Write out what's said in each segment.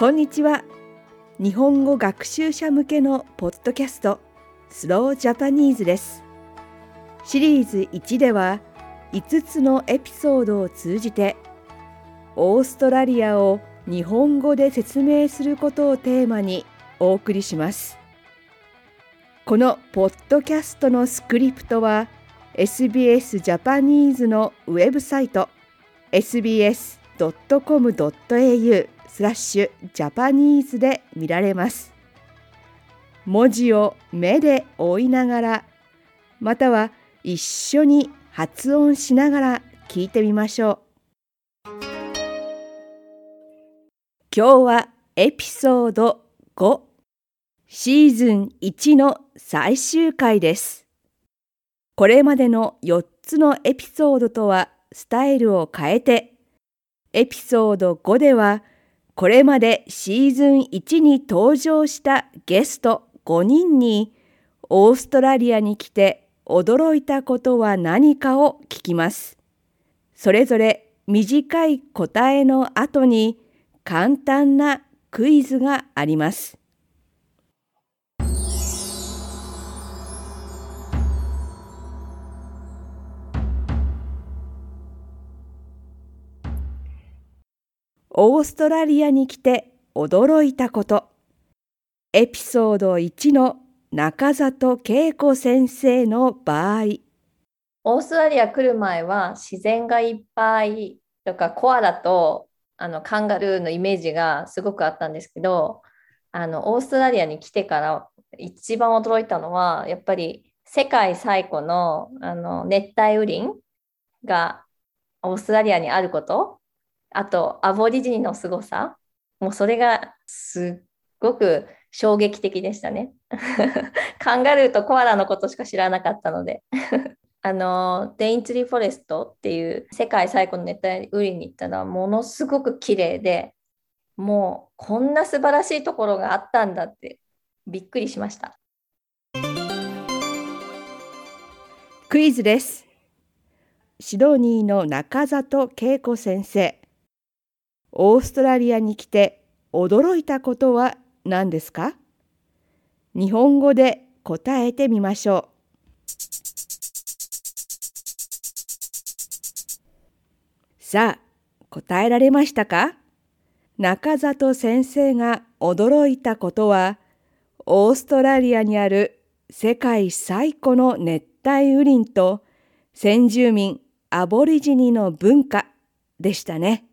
こんにちは。日本語学習者向けのポッドキャストスロージャパニーズです。シリーズ1では5つのエピソードを通じてオーストラリアを日本語で説明することをテーマにお送りします。このポッドキャストのスクリプトは SBS ジャパニーズのウェブサイト SBS .com.au スラッシュジャパニーズで見られます。文字を目で追いながら、または一緒に発音しながら聞いてみましょう。今日はエピソード5シーズン1の最終回です。これまでの4つのエピソードとはスタイルを変えて、エピソード5ではこれまでシーズン1に登場したゲスト5人にオーストラリアに来て驚いたことは何かを聞きます。それぞれ短い答えの後に簡単なクイズがあります。オーストラリアに来て驚いたこと。エピソード1の中里恵子先生の場合。オーストラリア来る前は自然がいっぱいとかコアラとあのカンガルーのイメージがすごくあったんですけどあのオーストラリアに来てから一番驚いたのはやっぱり世界最古のあの熱帯雨林がオーストラリアにあること。あとアボリジニの凄さもうそれがすっごく衝撃的でしたね。カンガルーとコアラのことしか知らなかったので。あのデインツリーフォレストっていう世界最古の熱帯雨林に行ったらものすごく綺麗でもうこんな素晴らしいところがあったんだってびっくりしましたクイズですシドニーの中里恵子先生オーストラリアに来て驚いたことは何ですか？日本語で答えてみましょう。さあ、答えられましたか？中里先生が驚いたことは、オーストラリアにある世界最古の熱帯雨林と先住民アボリジニの文化でしたね。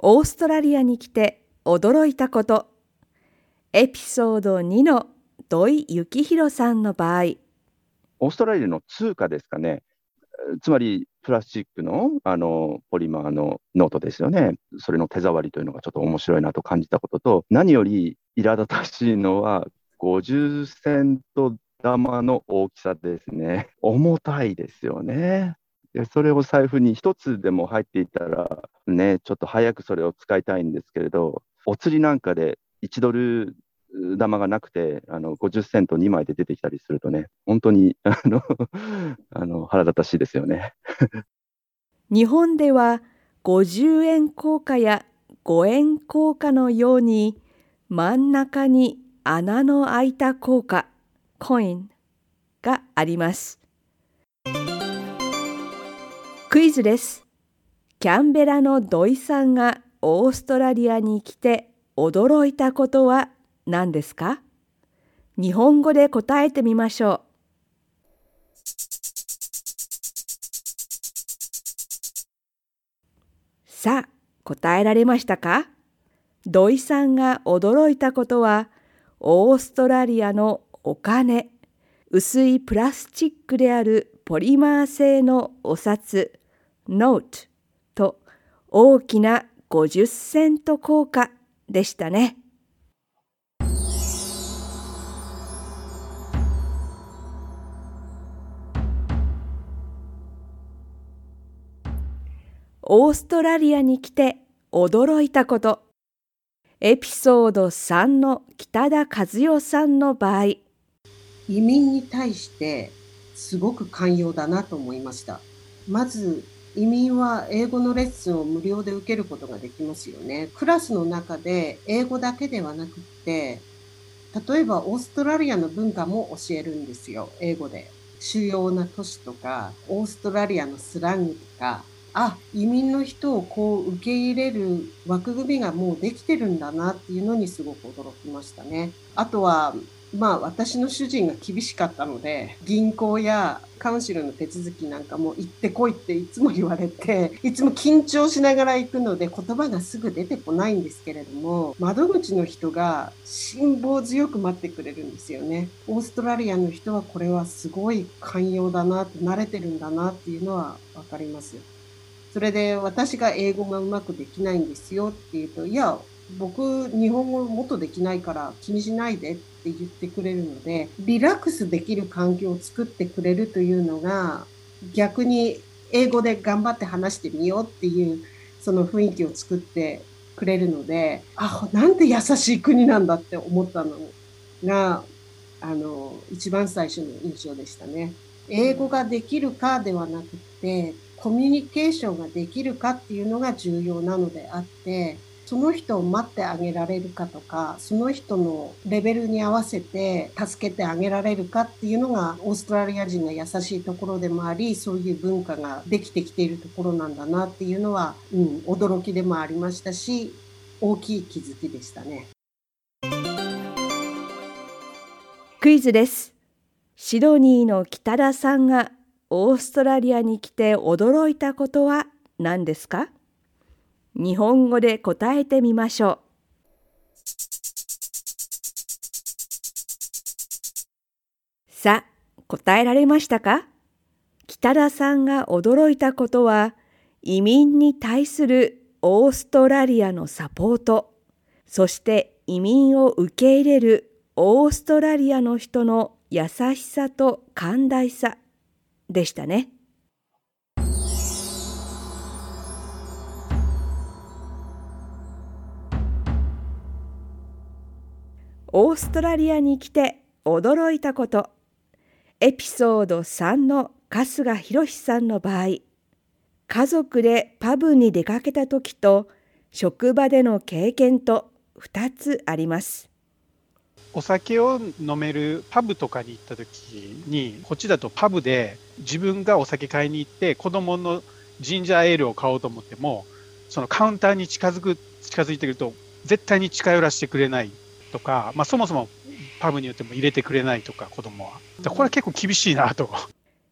オーストラリアに来て驚いたこと。エピソード2の土井幸宏さんの場合。オーストラリアの通貨ですかね。つまりプラスチックのあのポリマーのノートですよね。それの手触りというのがちょっと面白いなと感じたことと何より苛立たしいのは50セント玉の大きさですね。重たいですよね。でそれを財布に1つでも入っていたら、ね、ちょっと早くそれを使いたいんですけれど、お釣りなんかで1ドル玉がなくて、あの50セント2枚で出てきたりするとね、本当にあの あの腹立たしいですよね。日本では50円硬貨や5円硬貨のように真ん中に穴の開いた硬貨コインがあります。クイズです。キャンベラの土井さんがオーストラリアに来て驚いたことは何ですか？日本語で答えてみましょう。さあ、答えられましたか？土井さんが驚いたことはオーストラリアのお金薄いプラスチックであるポリマー製のお札ノートと大きな50セント硬貨でしたね。オーストラリアに来て驚いたこと。エピソード3の北田和代さんの場合。移民に対してすごく寛容だなと思いました。まず移民は英語のレッスンを無料で受けることができますよね。クラスの中で英語だけではなくって例えばオーストラリアの文化も教えるんですよ。英語で。主要な都市とかオーストラリアのスラングとか。あ移民の人をこう受け入れる枠組みがもうできてるんだなっていうのにすごく驚きましたね。あとはまあ私の主人が厳しかったので銀行やカウンシルの手続きなんかも行ってこいっていつも言われていつも緊張しながら行くので言葉がすぐ出てこないんですけれども窓口の人が辛抱強く待ってくれるんですよね。オーストラリアの人はこれはすごい寛容だなって慣れてるんだなっていうのは分かりますそれで私が英語がうまくできないんですよって言うと、いや、僕、日本語もっとできないから気にしないでって言ってくれるので、リラックスできる環境を作ってくれるというのが、逆に英語で頑張って話してみようっていう、その雰囲気を作ってくれるので、あ、なんて優しい国なんだって思ったのが、あの、一番最初の印象でしたね。英語ができるかではなくて、コミュニケーションができるかっていうのが重要なのであってその人を待ってあげられるかとかその人のレベルに合わせて助けてあげられるかっていうのがオーストラリア人の優しいところでもありそういう文化ができてきているところなんだなっていうのは、うん、驚きでもありましたし大きい気づきでしたね。クイズです。シドニーの北田さんがオーストラリアに来て驚いたことは何ですか？日本語で答えてみましょう。さあ、答えられましたか？北田さんが驚いたことは移民に対するオーストラリアのサポート、そして移民を受け入れるオーストラリアの人の優しさと寛大さでしたね。オーストラリアに来て驚いたことエピソード3の春日博さんの場合家族でパブに出かけた時と職場での経験と2つあります。お酒を飲めるパブとかに行った時にこっちだとパブで自分がお酒買いに行って子供のジンジャーエールを買おうと思ってもそのカウンターに近づく近づいてくると絶対に近寄らせてくれないとか、まあ、そもそもパブによっても入れてくれないとか子供はこれ結構厳しいなと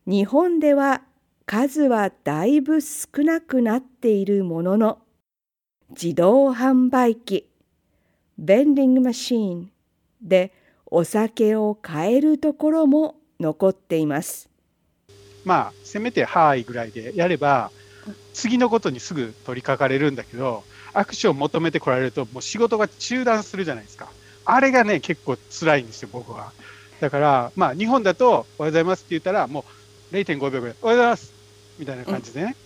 日本では数はだいぶ少なくなっているものの自動販売機ベンディングマシーンでお酒を買えるところも残っています。まあせめて「はい」ぐらいでやれば次のことにすぐ取り掛かれるんだけど握手を求めてこられるともう仕事が中断するじゃないですか。あれがね結構辛いんですよ僕は。だからまあ日本だと「おはようございます」って言ったらもう0.5秒ぐらい「おはようございます」みたいな感じでね、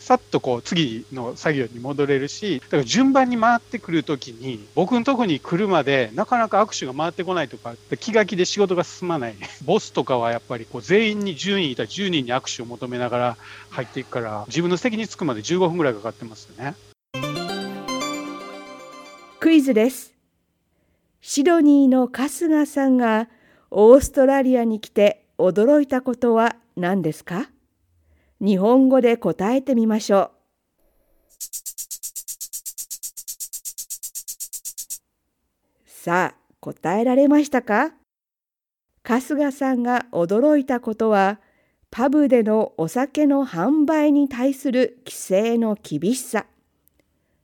さっとこう次の作業に戻れるし、だから順番に回ってくるときに、僕のとこに来るまでなかなか握手が回ってこないとか、気が気で仕事が進まない。ボスとかはやっぱりこう全員に10人いたら10人に握手を求めながら入っていくから、自分の席に着くまで15分ぐらいかかってますよね。クイズです。シドニーの春日さんがオーストラリアに来て驚いたことは何ですか？日本語で答えてみましょう。さあ、答えられましたか？春日さんが驚いたことは、パブでのお酒の販売に対する規制の厳しさ、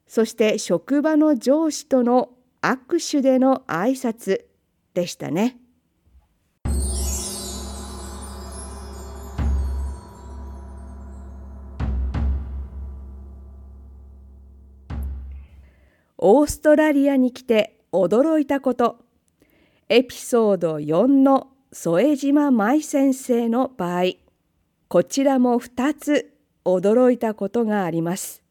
そして職場の上司との握手での挨拶でしたね。オーストラリアに来て驚いたこと。エピソード4の副島舞先生の場合こちらも2つ驚いたことがあります。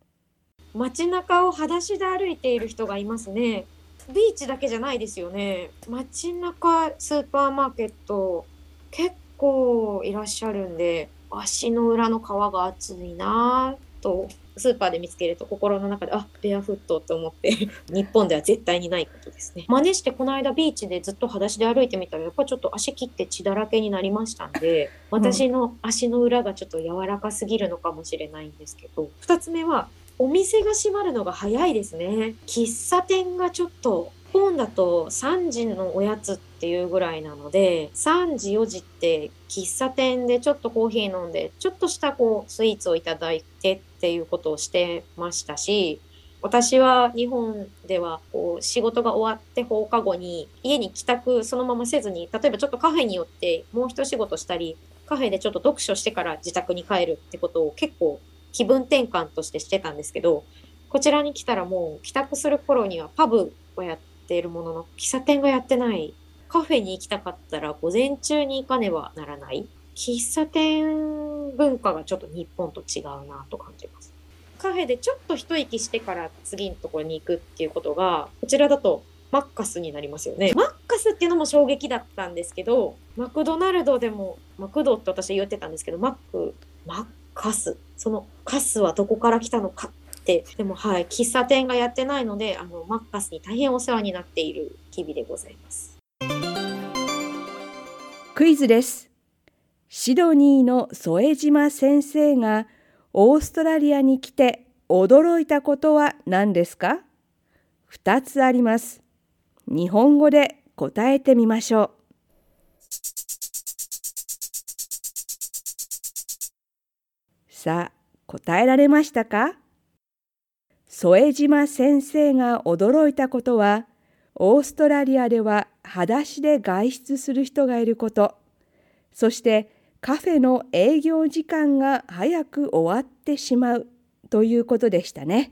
街中を裸足で歩いている人がいますね。ビーチだけじゃないですよね。街中スーパーマーケット結構いらっしゃるんで足の裏の皮が厚いなぁとスーパーで見つけると心の中であベアフットって思って 日本では絶対にないことですね。真似してこの間ビーチでずっと裸足で歩いてみたらやっぱちょっと足切って血だらけになりましたんで私の足の裏がちょっと柔らかすぎるのかもしれないんですけど2つ目はお店が閉まるのが早いですね。喫茶店がちょっと本だと3時のおやつっていうぐらいなので3時4時って喫茶店でちょっとコーヒー飲んでちょっとしたこうスイーツをいただいてっていうことをしてましたし私は日本ではこう仕事が終わって放課後に家に帰宅そのまませずに例えばちょっとカフェによってもう一仕事したりカフェでちょっと読書してから自宅に帰るってことを結構気分転換としてしてたんですけどこちらに来たらもう帰宅する頃にはパブをやっているものの喫茶店がやってない。カフェに行きたかったら午前中に行かねばならない。喫茶店文化がちょっと日本と違うなと感じます。カフェでちょっと一息してから次のところに行くっていうことがこちらだとマッカスになりますよね。マッカスっていうのも衝撃だったんですけどマクドナルドでもマクドって私言ってたんですけどマックマッカスそのカスはどこから来たのかって。でもはい。喫茶店がやってないのであのマッカスに大変お世話になっている日々でございます。クイズです。シドニーの副島先生がオーストラリアに来て驚いたことは何ですか？2つあります。日本語で答えてみましょう。さあ答えられましたか？副島先生が驚いたことはオーストラリアでは裸足で外出する人がいること。そしてカフェの営業時間が早く終わってしまうということでしたね。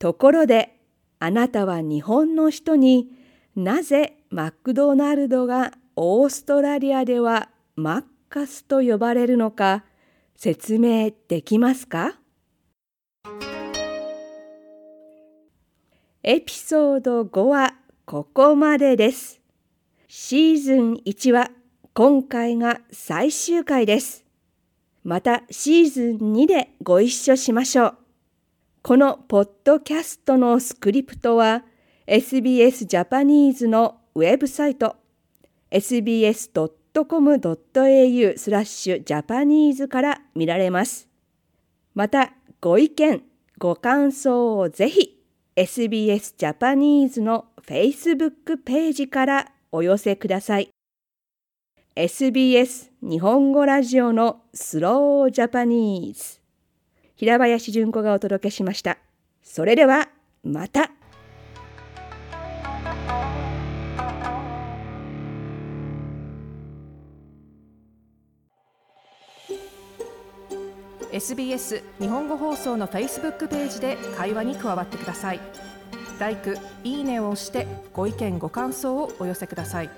ところであなたは日本の人になぜマクドナルドがオーストラリアではマッカスと呼ばれるのか？説明できますか？エピソード5はここまでです。シーズン1は今回が最終回です。またシーズン2でご一緒しましょう。このポッドキャストのスクリプトは SBS ジャパニーズのウェブサイト sbs .com.au スラッシュジャパニーズから見られます。またご意見、ご感想をぜひ SBS ジャパニーズの Facebook ページからお寄せください。SBS 日本語ラジオのスロージャパニーズ平林純子がお届けしました。それではまた。SBS 日本語放送の Facebook ページで会話に加わってください。LIKE、いいねを押してご意見ご感想をお寄せください。